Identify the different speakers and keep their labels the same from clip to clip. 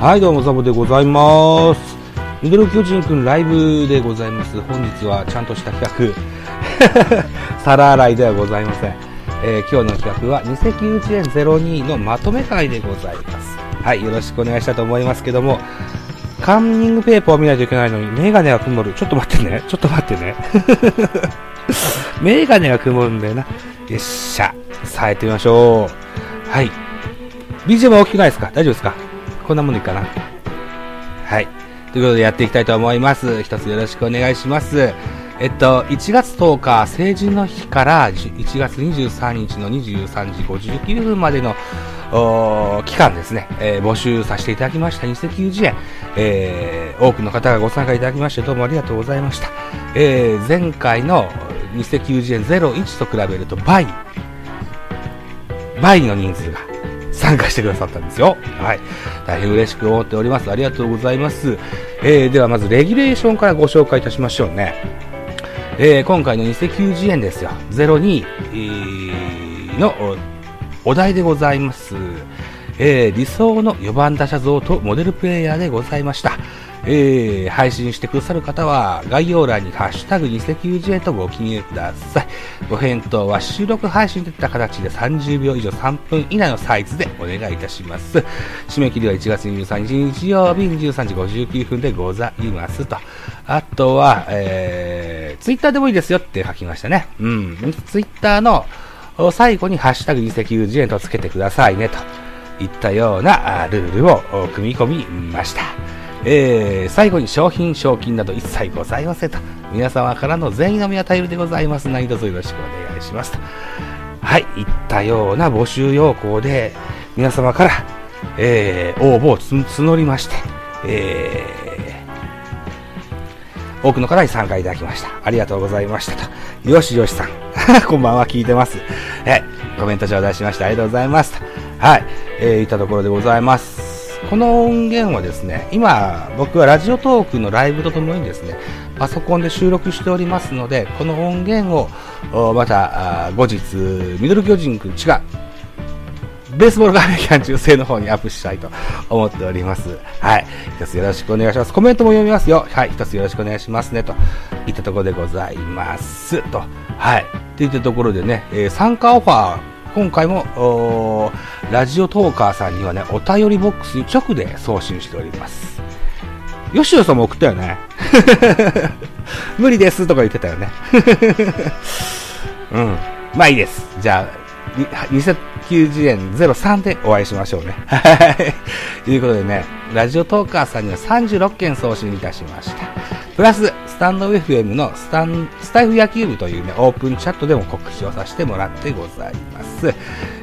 Speaker 1: はい、どうもザボでございます。ミドル巨人くんライブでございます。本日はちゃんとした企画、皿洗いではございません。えー今日の企画は、二石1円02のまとめ会でございます。はい、よろしくお願いしたいと思いますけども、カンニングペーパーを見ないといけないのに、メガネが曇る。ちょっと待ってね。ちょっと待ってね。メガネが曇るんだよな。よっしゃ。さあ、やってみましょう。はい。BGM は大きくないですか？大丈夫ですか？こんなもんでいいかなはい。ということでやっていきたいと思います。一つよろしくお願いします。えっと、1月10日、成人の日から1月23日の23時59分までの期間ですね、えー募集させていただきました2090円、えー多くの方がご参加いただきましてどうもありがとうございました。えー前回の2090円01と比べると倍、倍の人数が参加してくださったんですよ。はい。大変嬉しく思っております。ありがとうございます。えーではまずレギュレーションからご紹介いたしましょうね。えー今回の2090円ですよ。02、えーのおお題でございます。えー理想の4番打者像とモデルプレイヤーでございました。えー配信してくださる方は概要欄にハッシュタグ2090円とご記入ください。ご返答は収録配信といった形で30秒以上3分以内のサイズでお願いいたします。締め切りは1月23日日曜日23時59分でございますと。あとは、えー、ツイッターでもいいですよって書きましたね。うん。ツイッターの最後にハッシュタグ2090円とつけてくださいねといったようなルールを組み込みました。えー、最後に商品、賞金など一切ございませんと。皆様からの全員のみは頼りでございますので、どうぞよろしくお願いしますと。はい、いったような募集要項で、皆様から、えー、応募を募りまして、えー、多くの方に参加いただきました。ありがとうございましたと。よしよしさん。こんばんは、聞いてます。はい、コメント頂戴しましてありがとうございます。はい、えー、いったところでございます。この音源はですね、今、僕はラジオトークのライブとともにですね、パソコンで収録しておりますので、この音源を、また、後日、ミドル巨人くん、違う、ベースボール画面キャン中世の方にアップしたいと思っております。はい。一つよろしくお願いします。コメントも読みますよ。はい。一つよろしくお願いしますね。といったところでございます。と。はい。といったところでね、えー参加オファー、今回も、ラジオトーカーさんにはね、お便りボックスに直で送信しております。吉野さんも送ったよね。無理ですとか言ってたよね。うん。まあいいです。じゃあ、2090円03でお会いしましょうね。はい。ということでね、ラジオトーカーさんには36件送信いたしました。プラス、スタンド FM のスタン、スタイフ野球部というね、オープンチャットでも告知をさせてもらってございます。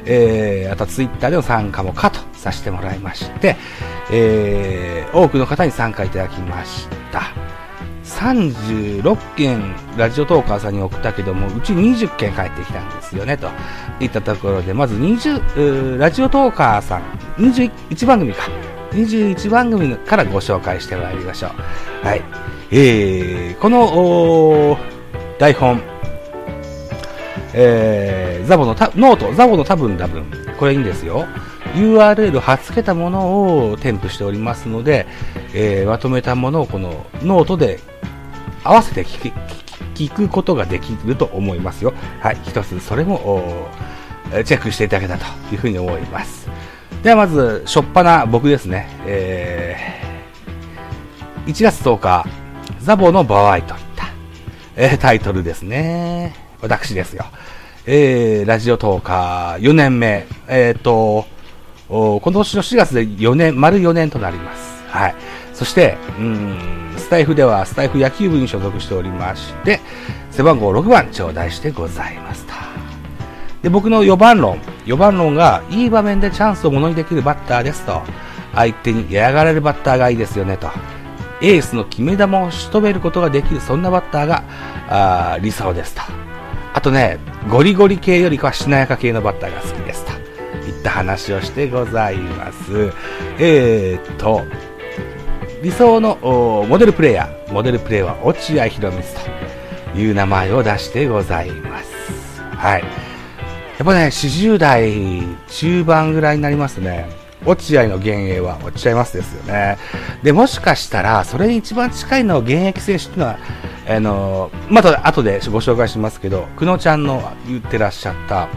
Speaker 1: えー、あとツイッターでの参加もかとさせてもらいまして、えー、多くの方に参加いただきました。36件ラジオトーカーさんに送ったけども、うち20件返ってきたんですよね、といったところで、まず20、ラジオトーカーさん、21番組か。21番組からご紹介してまいりましょう。はい。えー、この、台本、えー、ザボのた、ノート、ザボの多分多分、これいいんですよ。URL 貼っつけたものを添付しておりますので、えーまとめたものをこのノートで合わせて聞聞くことができると思いますよ。はい、一つそれもチェックしていただけたというふうに思います。ではまず、しょっぱな僕ですね。えー1月10日、ザボの場合といった、えータイトルですね。私ですよ。えーラジオトーカー4年目。えっ、と、お今年の4月で4年、丸4年となります。はい。そして、うん、スタイフではスタイフ野球部に所属しておりまして、背番号6番頂戴してございますと。で、僕の4番論。4番論が、いい場面でチャンスをものにできるバッターですと。相手に嫌がられるバッターがいいですよねと。エースの決め球を仕留めることができる、そんなバッターが、あー理想ですと。あとね、ゴリゴリ系よりかはしなやか系のバッターが好きですと。いった話をしてございます。えーっと、理想のモデルプレイヤー、モデルプレイヤーは落合博満という名前を出してございます。はい。やっぱね、40代中盤ぐらいになりますね。落合の幻影は落ちちゃいますですよね。で、もしかしたら、それに一番近いの現役選手っていうのは、あのまた後でご紹介しますけど、久野ちゃんの言ってらっしゃった、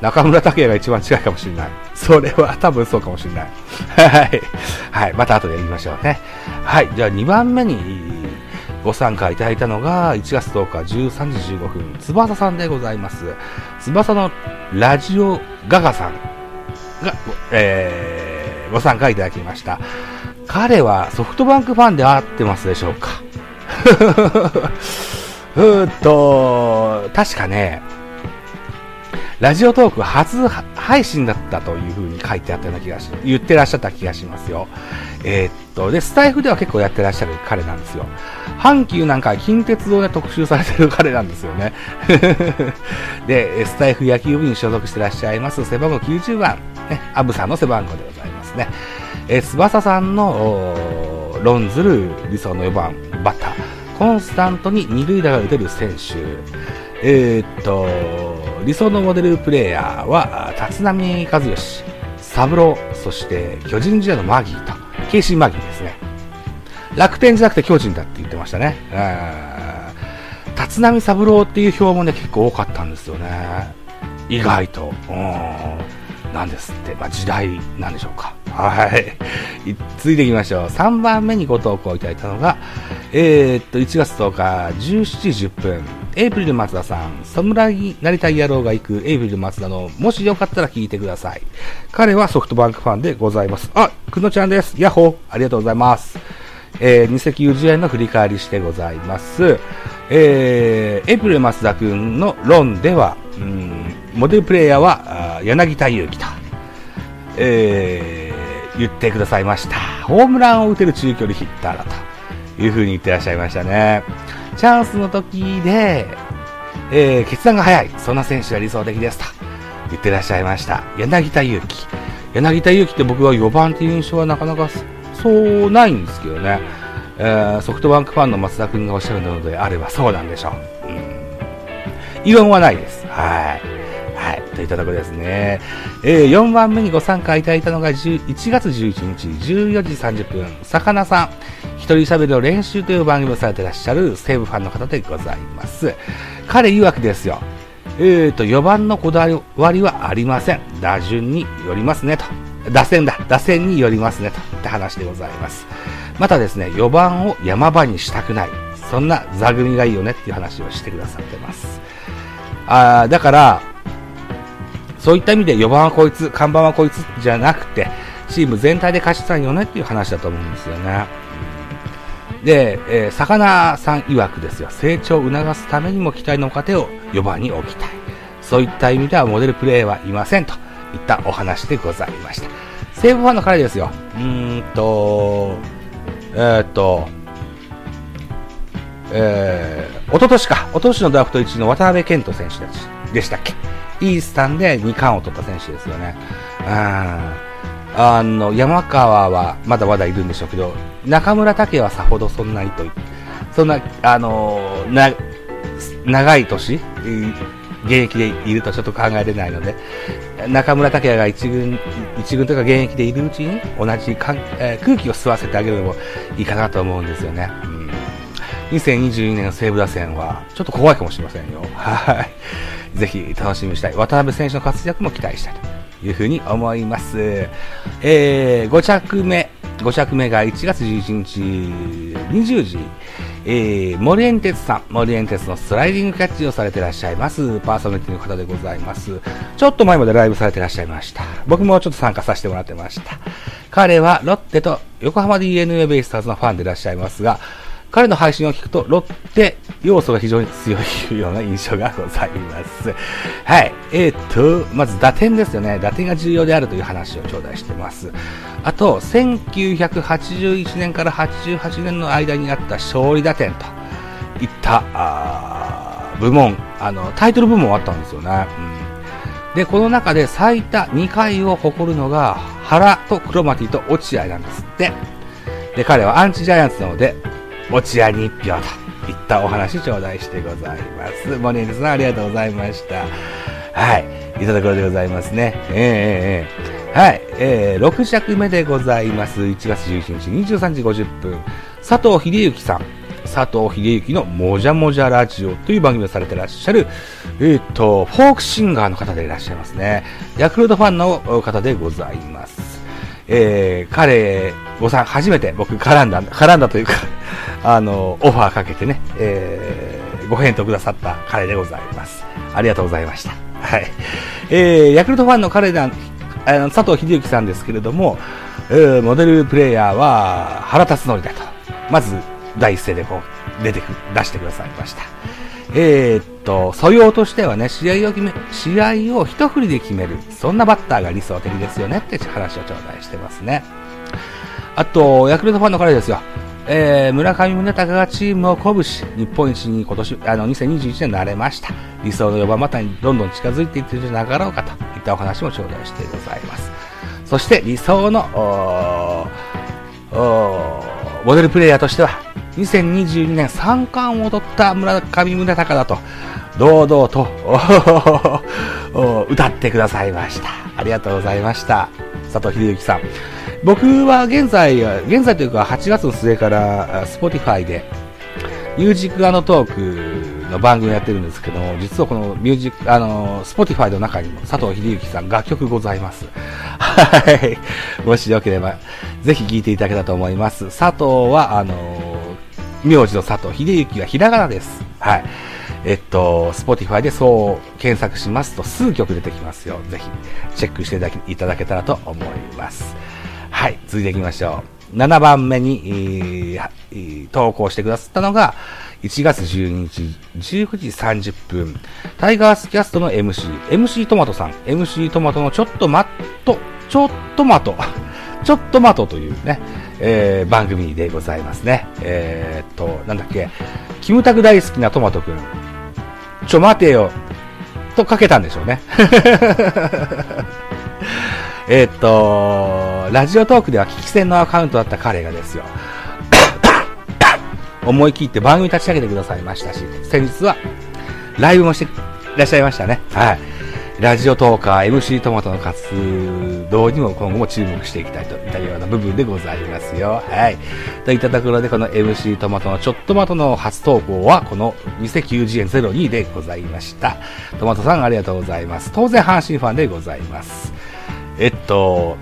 Speaker 1: 中村拓也が一番近いかもしれない。それは多分そうかもしれない。はい。はい。また後で言いましょうね。はい。じゃあ2番目にご参加いただいたのが1月10日13時15分、翼さんでございます。翼のラジオガガさんが、えー、ご参加いただきました。彼はソフトバンクファンで合ってますでしょうか？うーっと、確かね、ラジオトーク初配信だったという風に書いてあったような気がし、言ってらっしゃった気がしますよ。えー、っと、で、スタイフでは結構やってらっしゃる彼なんですよ。阪急なんか近鉄道で特集されてる彼なんですよね。で、スタイフ野球部に所属してらっしゃいます、背番号90番、ね、アブさんの背番号でございますね。えー、翼さんの、論ずる理想の4番、バッター、コンスタントに二塁打が打てる選手、えー、っと、理想のモデルプレイヤーは、立浪和義、三郎、そして巨人時代のマギーと、ケイシーマギーですね。楽天じゃなくて巨人だって言ってましたね。立浪三郎っていう表もね、結構多かったんですよね。意外と。うん。なんですって。まあ、時代なんでしょうか。はい。続いていきましょう。3番目にご投稿いただいたのが、えー、っと、1月10日、17時10分、エイプリル松田さん、侍になりたい野郎が行くエイプリル松田の、もしよかったら聞いてください。彼はソフトバンクファンでございます。あ、くのちゃんです。ヤッホーありがとうございます。えー、二石油試合の振り返りしてございます。えー、エイプリル松田くんの論では、うん、モデルプレイヤーは、柳田悠岐と、えー、言ってくださいました。ホームランを打てる中距離ヒッターだというふうに言ってらっしゃいましたね。チャンスの時で、えー、決断が早い。そんな選手が理想的ですと言ってらっしゃいました。柳田悠岐。柳田悠岐って僕は4番っていう印象はなかなかそうないんですけどね。えー、ソフトバンクファンの松田君がおっしゃるのであればそうなんでしょう。うん。異論はないです。はい。といったところですね。えー、4番目にご参加いただいたのが1月11日14時30分、魚さん。一人喋りの練習という番組をされていらっしゃる西武ファンの方でございます。彼曰くですよ。えーと、4番のこだわりはありません。打順によりますねと。打線だ。打線によりますねと。って話でございます。またですね、4番を山場にしたくない。そんな座組がいいよねっていう話をしてくださってます。あだから、そういった意味で4番はこいつ、看板はこいつじゃなくて、チーム全体で勝ちたいよねっていう話だと思うんですよね。で、えー、魚さん曰くですよ、成長を促すためにも期待の若手を4番に置きたい。そういった意味ではモデルプレーはいませんといったお話でございました。西武ファンの彼ですよ。うーんと、えー、っと、えー、おととしか、おととしのドラフト1位の渡辺健人選手でしたっけ？イースタンで2冠を取った選手ですよね。あの、山川はまだまだいるんでしょうけど、中村武はさほどそんなにと、そんな、あのな、長い年、現役でいるとちょっと考えれないので、中村武也が一軍、一軍とか現役でいるうちに同じかん、えー、空気を吸わせてあげるのもいいかなと思うんですよね。うん、2022年の西武打線はちょっと怖いかもしれませんよ。はい。ぜひ楽しみにしたい。渡辺選手の活躍も期待したいと。いうふうに思います。えー、5着目、5着目が1月11日20時、えー、森園鉄さん、森園鉄のスライディングキャッチをされていらっしゃいます、パーソナリティの方でございます。ちょっと前までライブされていらっしゃいました。僕もちょっと参加させてもらってました。彼はロッテと横浜 DNA ベイスターズのファンでいらっしゃいますが、彼の配信を聞くと、ロッテ要素が非常に強いような印象がございます。はい。えー、っと、まず打点ですよね。打点が重要であるという話を頂戴してます。あと、1981年から88年の間にあった勝利打点といったあ部門、あの、タイトル部門あったんですよね。うん、で、この中で最多2回を誇るのが、原とクロマティと落合なんですって。で、彼はアンチジャイアンツなので、落合に1票といったお話頂戴してございます。モニールさんありがとうございました。はい。いただくろでございますね。えー、えー、はい、えー、6尺目でございます。1月11日23時50分。佐藤秀幸さん。佐藤秀幸のもじゃもじゃラジオという番組をされていらっしゃる、えっ、ー、と、フォークシンガーの方でいらっしゃいますね。ヤクルトファンの方でございます。えー、彼、ごさん、初めて僕絡んだ、絡んだというかあの、オファーかけてね、えー、ご返答くださった彼でございます。ありがとうございました。はい。えー、ヤクルトファンの彼だ、あの佐藤秀幸さんですけれども、えー、モデルプレイヤーは原辰徳だと。まず、第一声でこう、出てく、出してくださいました。えー、っと、素養としてはね、試合を決め、試合を一振りで決める。そんなバッターが理想的ですよねって話を頂戴してますね。あと、ヤクルトファンの彼ですよ。えー、村上宗隆がチームを鼓舞し、日本一に今年、あの、2021年なれました。理想の4番バッターにどんどん近づいていってるじゃなかろうかといったお話も頂戴してございます。そして理想の、モデルプレイヤーとしては、2022年3冠を取った村上宗隆だと、堂々と歌ってくださいました。ありがとうございました。佐藤秀幸さん。僕は現在、現在というか8月の末から Spotify でミュージックのトークの番組をやってるんですけども、実はこのミュージック、あの、Spotify の中にも佐藤秀幸さん楽曲ございます。はい。もしよければ、ぜひ聴いていただけたらと思います。佐藤は、あの、名字の佐藤秀幸はひらがなです。はい。えっと、Spotify でそう検索しますと数曲出てきますよ。ぜひチェックしていただけたらと思います。はい、続いていきましょう。7番目に、えー、投稿してくださったのが、1月12日19時30分、タイガースキャストの MC、MC トマトさん、MC トマトのちょっとマット、ちょっとマト、ちょっとマトというね、えー、番組でございますね。えー、っと、なんだっけ、キムタク大好きなトマトくん、ちょ待てよ、とかけたんでしょうね。えっと、ラジオトークでは聞き戦のアカウントだった彼がですよ、思い切って番組立ち上げてくださいましたし、先日はライブもしていらっしゃいましたね。はい。ラジオトーカー、MC トマトの活動にも今後も注目していきたいといったような部分でございますよ。はい。といったところで、この MC トマトのちょっとマトの初投稿は、この2090円02でございました。トマトさんありがとうございます。当然阪神ファンでございます。えっと、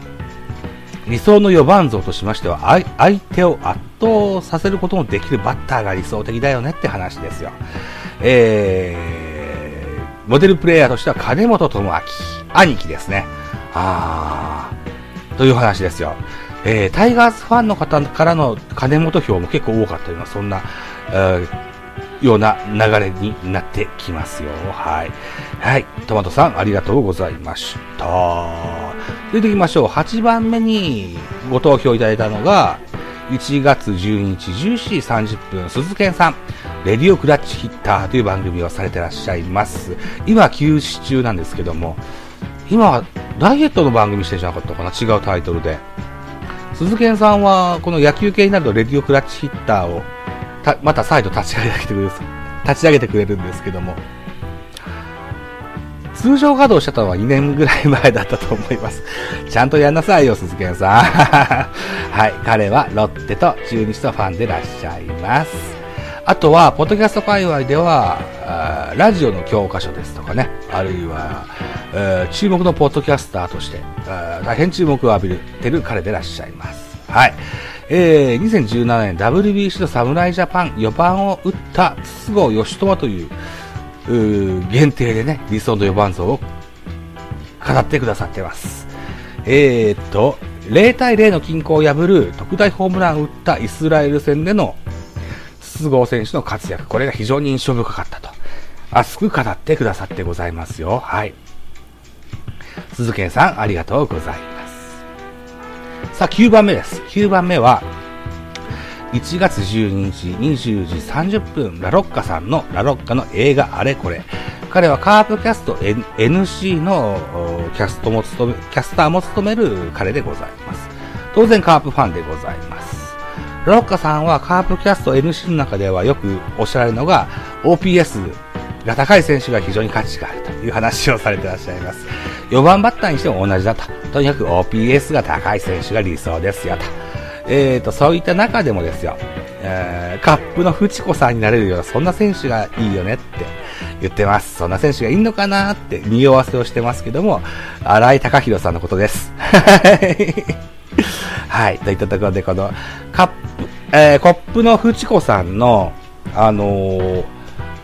Speaker 1: 理想の4番像としましては、相手を圧倒させることのできるバッターが理想的だよねって話ですよ。えー、モデルプレイヤーとしては金本智明、兄貴ですね。あー、という話ですよ。えー、タイガースファンの方からの金本票も結構多かったような、そんな、えーような流れになってきますよ。はい。はい。トマトさん、ありがとうございました。出ていきましょう。8番目にご投票いただいたのが、1月12日14時30分、鈴賢さん、レディオクラッチヒッターという番組をされてらっしゃいます。今、休止中なんですけども、今ダイエットの番組してんじゃなかったかな？違うタイトルで。鈴賢さんは、この野球系になるとレディオクラッチヒッターをまた再度立ち上げてくれる、立ち上げてくれるんですけども、通常稼働してたのは2年ぐらい前だったと思います。ちゃんとやんなさいよ、鈴木さん。はい、彼はロッテと中日とファンでいらっしゃいます。あとは、ポッドキャスト界隈では、ラジオの教科書ですとかね、あるいは、注目のポッドキャスターとして、大変注目を浴びてる彼でいらっしゃいます。はい。えー、2017年 WBC の侍ジャパン4番を打った筒香義友という限定でね、理想の4番像を語ってくださってます。えー、っと、0対0の均衡を破る特大ホームランを打ったイスラエル戦での筒香選手の活躍、これが非常に印象深かったと、熱く語ってくださってございますよ。はい。鈴木さん、ありがとうございます。さあ、9番目です。9番目は、1月12日20時30分、ラロッカさんのラロッカの映画あれこれ。彼はカープキャスト NC のキャストも務め、キャスターも務める彼でございます。当然カープファンでございます。ラロッカさんはカープキャスト NC の中ではよくおっしゃられるのが OPS が高い選手が非常に価値があるという話をされていらっしゃいます。4番バッターにしても同じだと。とにかく OPS が高い選手が理想ですよと。えーと、そういった中でもですよ、えー、カップのフチコさんになれるような、そんな選手がいいよねって言ってます。そんな選手がいいのかなって匂わせをしてますけども、荒井隆弘さんのことです。はい。といったところで、この、カップ、えー、コップのフチコさんの、あのー、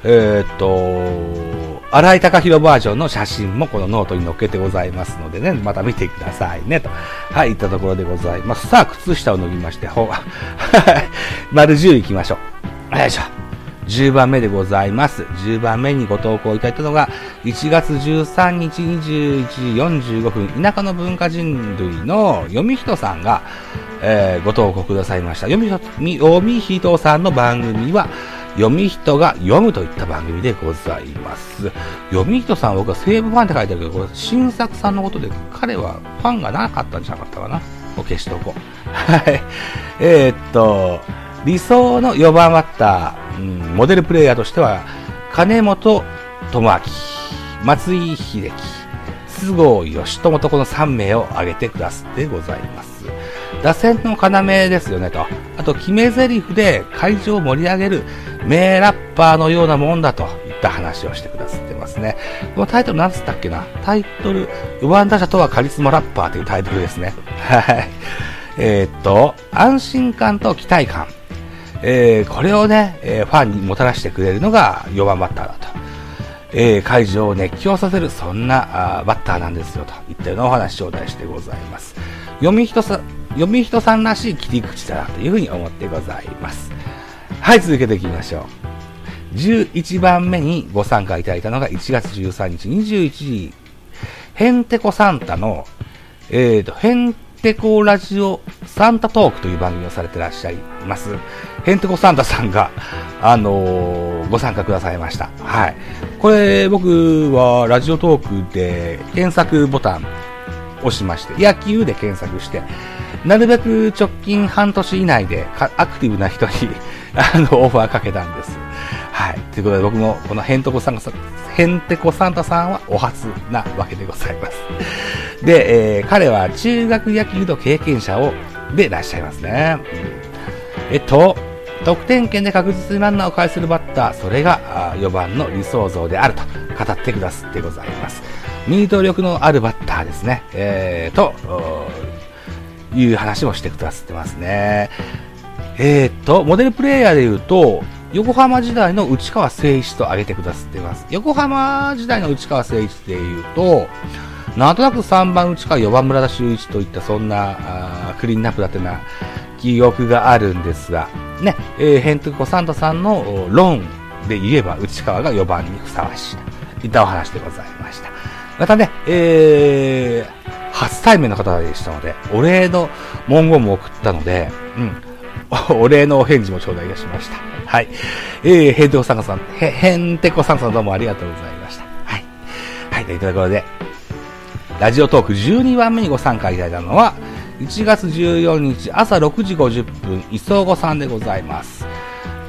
Speaker 1: えー、っと、荒井隆弘バージョンの写真もこのノートに載っけてございますのでね、また見てくださいね、と。はい、いったところでございます。さあ、靴下を脱ぎまして、ほ、丸10行きましょう。よいしょ。10番目でございます。10番目にご投稿いただいたのが、1月13日21時45分、田舎の文化人類の読み人さんが、えー、ご投稿くださいました。読み読み人さんの番組は、読み人が読むといった番組でございます。読み人さん僕は西武ファンって書いてあるけど、これ新作さんのことで彼はファンがなかったんじゃなかったかな。もう消しとこう。はい。えー、っと、理想の4番バッター、うん、モデルプレイヤーとしては、金本智明、松井秀樹、菅生義友とこの3名を挙げてくださってございます。打線の要ですよねと。あと、決め台詞で会場を盛り上げる名ラッパーのようなもんだといった話をしてくださってますね。このタイトル何つったっけな？タイトル、4番打者とはカリスマラッパーというタイトルですね。はい。えー、っと、安心感と期待感。えー、これをね、えー、ファンにもたらしてくれるのが4番バッターだと。えー、会場を熱狂させる、そんなあバッターなんですよ、といったようなお話頂戴してございます。読み人さ、読み人さんらしい切り口だなというふうに思ってございます。はい、続けていきましょう。11番目にご参加いただいたのが1月13日21時、ヘンテコサンタの、えーと、ヘンテコラジオサンタトークという番組をされてらっしゃいます。ヘンテコサンタさんが、あのー、ご参加くださいました。はい。これ、僕はラジオトークで検索ボタン押しまして、野球で検索して、なるべく直近半年以内でアクティブな人に あの、オファーかけたんです。はい。ということで僕もこのヘントコサンタさん、ヘンテコサンタさんはお初なわけでございます。で、えー、彼は中学野球の経験者を、でいらっしゃいますね。えっと、得点圏で確実にランナーを返するバッター、それが4番の理想像であると語ってくださってございます。ミート力のあるバッターですね。えー、と、いう話もしてくださってますね。えー、っと、モデルプレイヤーで言うと、横浜時代の内川誠一と挙げてくださってます。横浜時代の内川誠一で言うと、なんとなく3番内川、4番村田修一といったそんなクリーンナップだってな記憶があるんですが、ね、えー、ヘントコサンタさんの論で言えば内川が4番にふさわしいといったお話でございました。またね、えー、初対面の方でしたので、お礼の文言も送ったので、うん、お礼のお返事も頂戴いたしました。はい。えー、ヘンテコサンタさん、へ、へんてこさんさんどうもありがとうございました。はい。はい、というところで、ラジオトーク12番目にご参加いただいたのは、1月14日朝6時50分、磯子さんでございます。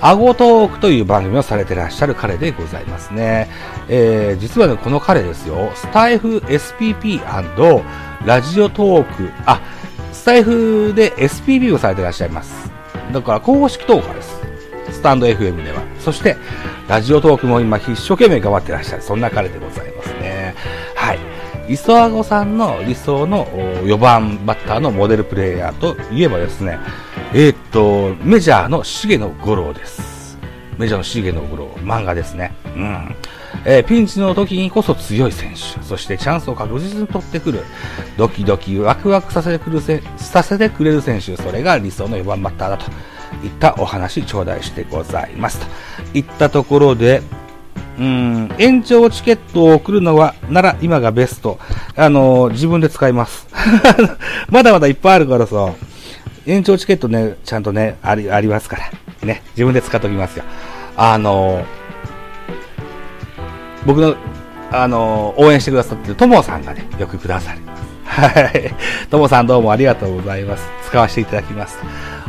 Speaker 1: アゴトークという番組をされてらっしゃる彼でございますね。えー、実はね、この彼ですよ、スタイフ SPP& ラジオトーク、あ、スタイフで SPP をされてらっしゃいます。だから公式投下です。スタンド FM では。そして、ラジオトークも今一生懸命頑張ってらっしゃる。そんな彼でございますね。はい。磯あごさんの理想の4番バッターのモデルプレイヤーといえばですね、えー、っと、メジャーの重野五郎です。メジャーの重野五郎、漫画ですね。うん。えー、ピンチの時にこそ強い選手、そしてチャンスを確実に取ってくる、ドキドキワクワクさせてくるせさせてくれる選手、それが理想の4番バッターだといったお話頂戴してございます。といったところで、うん、延長チケットを送るのは、なら今がベスト。あのー、自分で使います。まだまだいっぱいあるからさ、延長チケットね、ちゃんとね、あり、ありますから。ね、自分で使っときますよ。あのー僕の、あの応援してくださってるともさんがね、よくくださります。はい。ともさんどうもありがとうございます。使わせていただきます。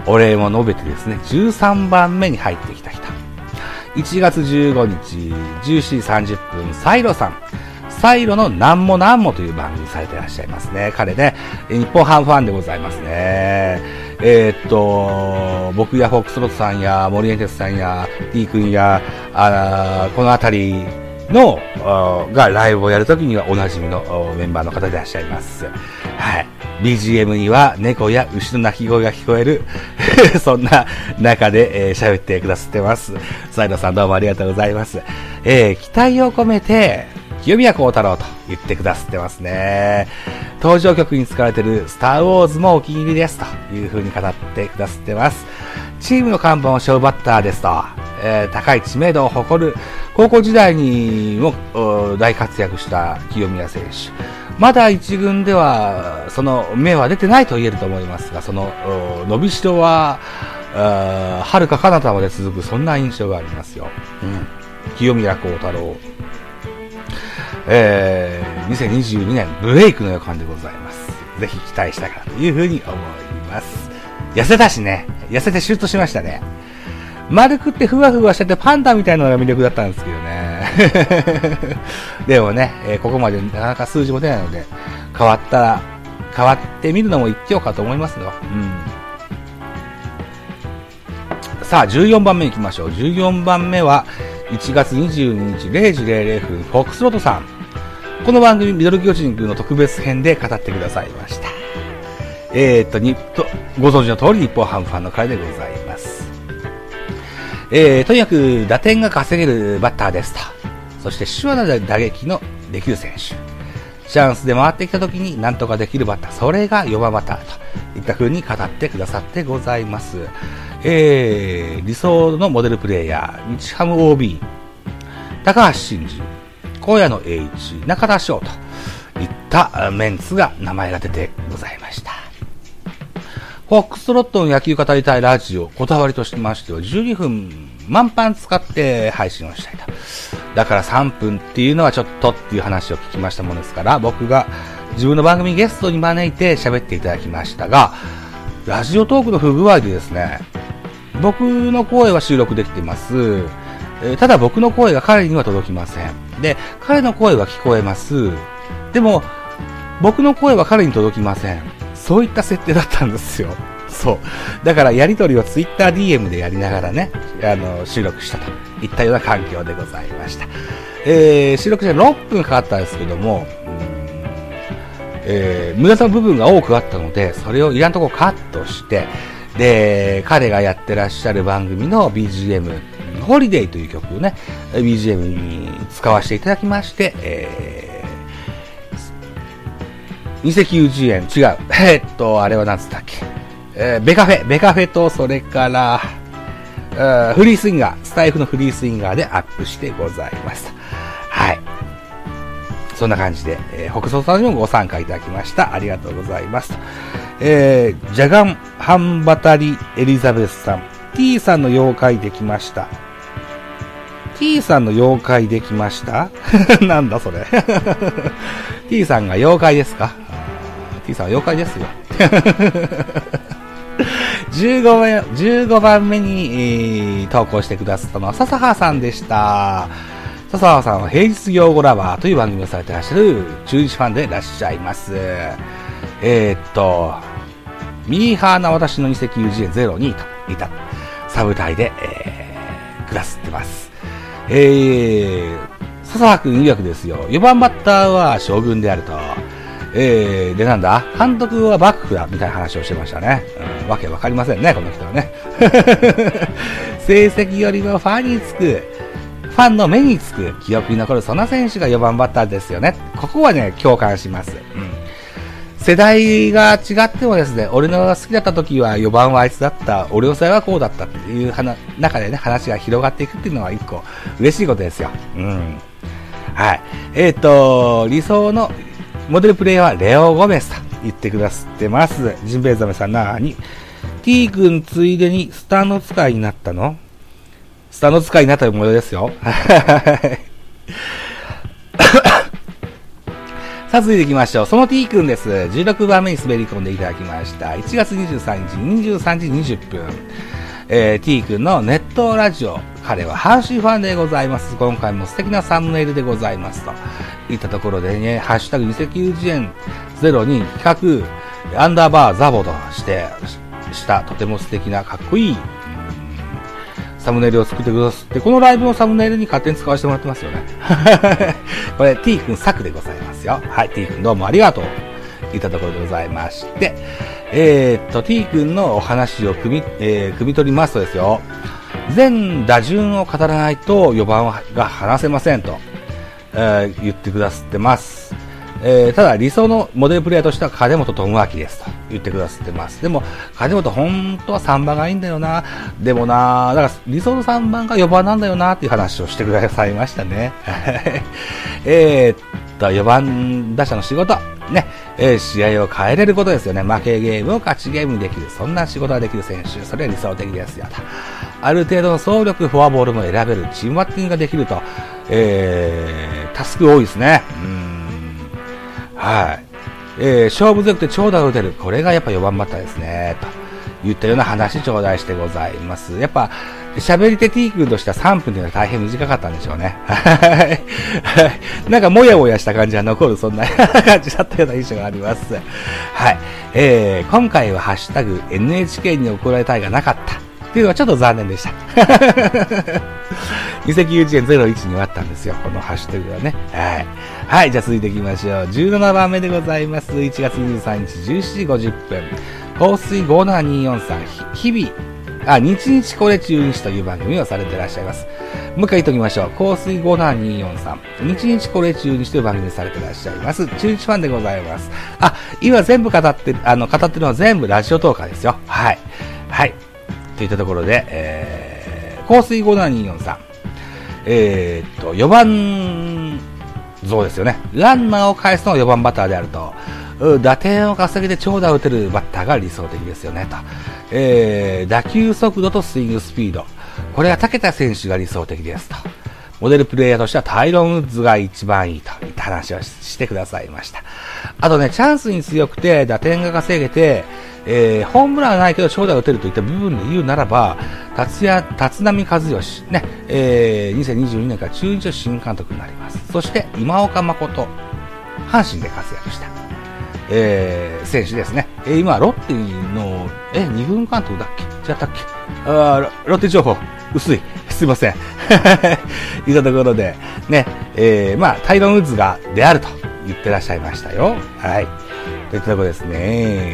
Speaker 1: お礼も述べてですね、13番目に入ってきた人。1月15日、14時30分、サイロさん。サイロのなんもなんもという番組されていらっしゃいますね。彼ね、日本ハムファンでございますね。えー、っと、僕やフォックスロットさんや森エンテスさんや T 君や、あこのあたりの、がライブをやるときにはおなじみのメンバーの方でいらっしゃいます。はい。BGM には猫や牛の鳴き声が聞こえる そんな中で喋、えー、ってくださってます。サイドさんどうもありがとうございます。えー、期待を込めて、清宮幸太郎と言ってくださってますね。登場曲に使われているスターウォーズもお気に入りですという風に語ってくださってます。チームの看板をショーバッターですと、えー、高い知名度を誇る高校時代にも大活躍した清宮選手。まだ一軍ではその目は出てないと言えると思いますが、その伸びしろは、はるか彼方まで続く、そんな印象がありますよ。うん、清宮幸太郎、えー、2022年ブレイクの予感でございます。ぜひ期待したいかというふうに思います。痩せたしね、痩せてシュッとしましたね。丸くってふわふわしててパンダみたいなのが魅力だったんですけどね。でもね、えー、ここまでなかなか数字も出ないので、変わったら、変わってみるのも一興かと思いますよ。うん。さあ、14番目行きましょう。14番目は、1月22日0時00分、フォックスロットさん。この番組、ミドル巨人軍の特別編で語ってくださいました。えー、っと、にと、ご存知の通り、日本ハムファンの会でございます。えー、とにかく打点が稼げるバッターですと。そして手話な打撃のできる選手。チャンスで回ってきた時に何とかできるバッター。それが4番バッターといった風に語ってくださってございます。えー、理想のモデルプレイヤー、日ハム OB、高橋真司、荒野の H、中田翔といったメンツが名前が出てございました。フォックストロットの野球語りたいラジオ、こだわりとしましては、12分満帆使って配信をしたいと。だから3分っていうのはちょっとっていう話を聞きましたものですから、僕が自分の番組ゲストに招いて喋っていただきましたが、ラジオトークの不具合でですね、僕の声は収録できています。えただ僕の声が彼には届きません。で、彼の声は聞こえます。でも、僕の声は彼に届きません。そういった設定だったんですよ。そう。だからやりとりを TwitterDM でやりながらね、あの、収録したといったような環境でございました。えー、収録して6分かかったんですけども、えー、無駄な部分が多くあったので、それをいらんとこカットして、で、彼がやってらっしゃる番組の BGM、ホリデイという曲をね、BGM に使わせていただきまして、えー2090円、違う。え、っと、あれは何つったっけ？えー、ベカフェ、ベカフェと、それから、フリースインガー、スタイフのフリースインガーでアップしてございます。はい。そんな感じで、えー、北総さんにもご参加いただきました。ありがとうございます。えー、ジャガン、ハンバタリ、エリザベスさん、T さんの妖怪できました。T さんの妖怪できました？なんだそれ T さんが妖怪ですか？T さんは妖怪ですよ。15番 ,15 番目に、えー、投稿してくださったのは笹葉さんでした。笹葉さんは平日用語ラバーという番組をされてらっしゃる中日ファンでいらっしゃいます。えー、っと、ミーハーな私の二石友人02といたサブタイで、えー、暮らしてます。えー、笹葉くん曰くですよ、4番バッターは将軍であると。えー、でなんだ？監督は幕府だみたいな話をしてましたね。うん、わけわかりませんね、この人はね。成績よりもファンにつく、ファンの目につく、記憶に残るそんな選手が4番バッターですよね。ここはね、共感します。うん。世代が違ってもですね、俺の好きだった時は4番はあいつだった、俺の世代はこうだったっていう話中でね、話が広がっていくっていうのは一個嬉しいことですよ。うん。はい。えっ、ー、と、理想のモデルプレイヤーはレオ・ゴメスと言ってくださってます。ジンベエザメさんなーに。T 君ついでにスターの使いになったのスターの使いになった模様ですよ。さあ、続いていきましょう。その T 君です。16番目に滑り込んでいただきました。1月23日23時20分。えー、T 君のネットラジオ。彼は阪神ファンでございます。今回も素敵なサムネイルでございます。といったところでね、ハッシュタグ2090円ゼロに企画、アンダーバーザボとして、した、とても素敵な、かっこいい、サムネイルを作ってくださって、このライブのサムネイルに勝手に使わせてもらってますよね。これ、t 君作でございますよ。はい、t 君どうもありがとう。といったところでございまして、えー、っと、t 君のお話を組み、えー、組み取りますとですよ、全打順を語らないと4番が話せませんと、えー言ってくださってます。えーただ理想のモデルプレイヤーとしては金本智明ですと言ってくださってます。でも、金本本当は3番がいいんだよな。でもな、だから理想の3番が4番なんだよなっていう話をしてくださいましたね。えっと、4番打者の仕事。ね、えー試合を変えれることですよね。負けゲームを勝ちゲームにできる。そんな仕事ができる選手。それは理想的ですよと。ある程度の総力、フォアボールも選べる。チームバッティングができると。えー、タスク多いですね。うん。はい。えー、勝負強くて長打を打てる。これがやっぱ4番バッターですね。と言ったような話頂戴してございます。やっぱ、喋り手 T 君としては3分というのは大変短かったんでしょうね。はい。なんかもやもやした感じが残る、そんな感じだったような印象があります。はい。えー、今回はハッシュタグ NHK に怒られたいがなかった。いうのはちょっと残念でした。2091円01に割ったんですよ。このハッシュタグはね。はい。はい。じゃあ続いていきましょう。17番目でございます。1月23日17時50分。香水57243日々、あ、日日これ中日という番組をされていらっしゃいます。もう一回言っておきましょう。香水57243。日日これ中日という番組をされていらっしゃいます。中日ファンでございます。あ、今全部語って、あの、語ってるのは全部ラジオトーカーですよ。はい。はい。といったところで、えー、香水57243。えーっと、4番像ですよね。ランナーを返すのが4番バッターであると。打点を稼ぎで長打を打てるバッターが理想的ですよね、と。えー、打球速度とスイングスピード。これは武田選手が理想的ですと。モデルプレイヤーとしてはタイロン・ウッズが一番いいといった話をししてくださいました。あとね、チャンスに強くて、打点が稼げて、えー、ホームランはないけど長打を打てるといった部分で言うならば、達也、立浪和義、ね、えー、2022年から中日の新監督になります。そして、今岡誠、阪神で活躍した。えー、選手ですね。えー今、ロッテの、え、二軍監督だっけ？違ったっけ？あロッテ情報、薄い。すいません。いったところで、ね、えー、まあ、タイロン・ウッズが、であると言ってらっしゃいましたよ。はい。といったところですね。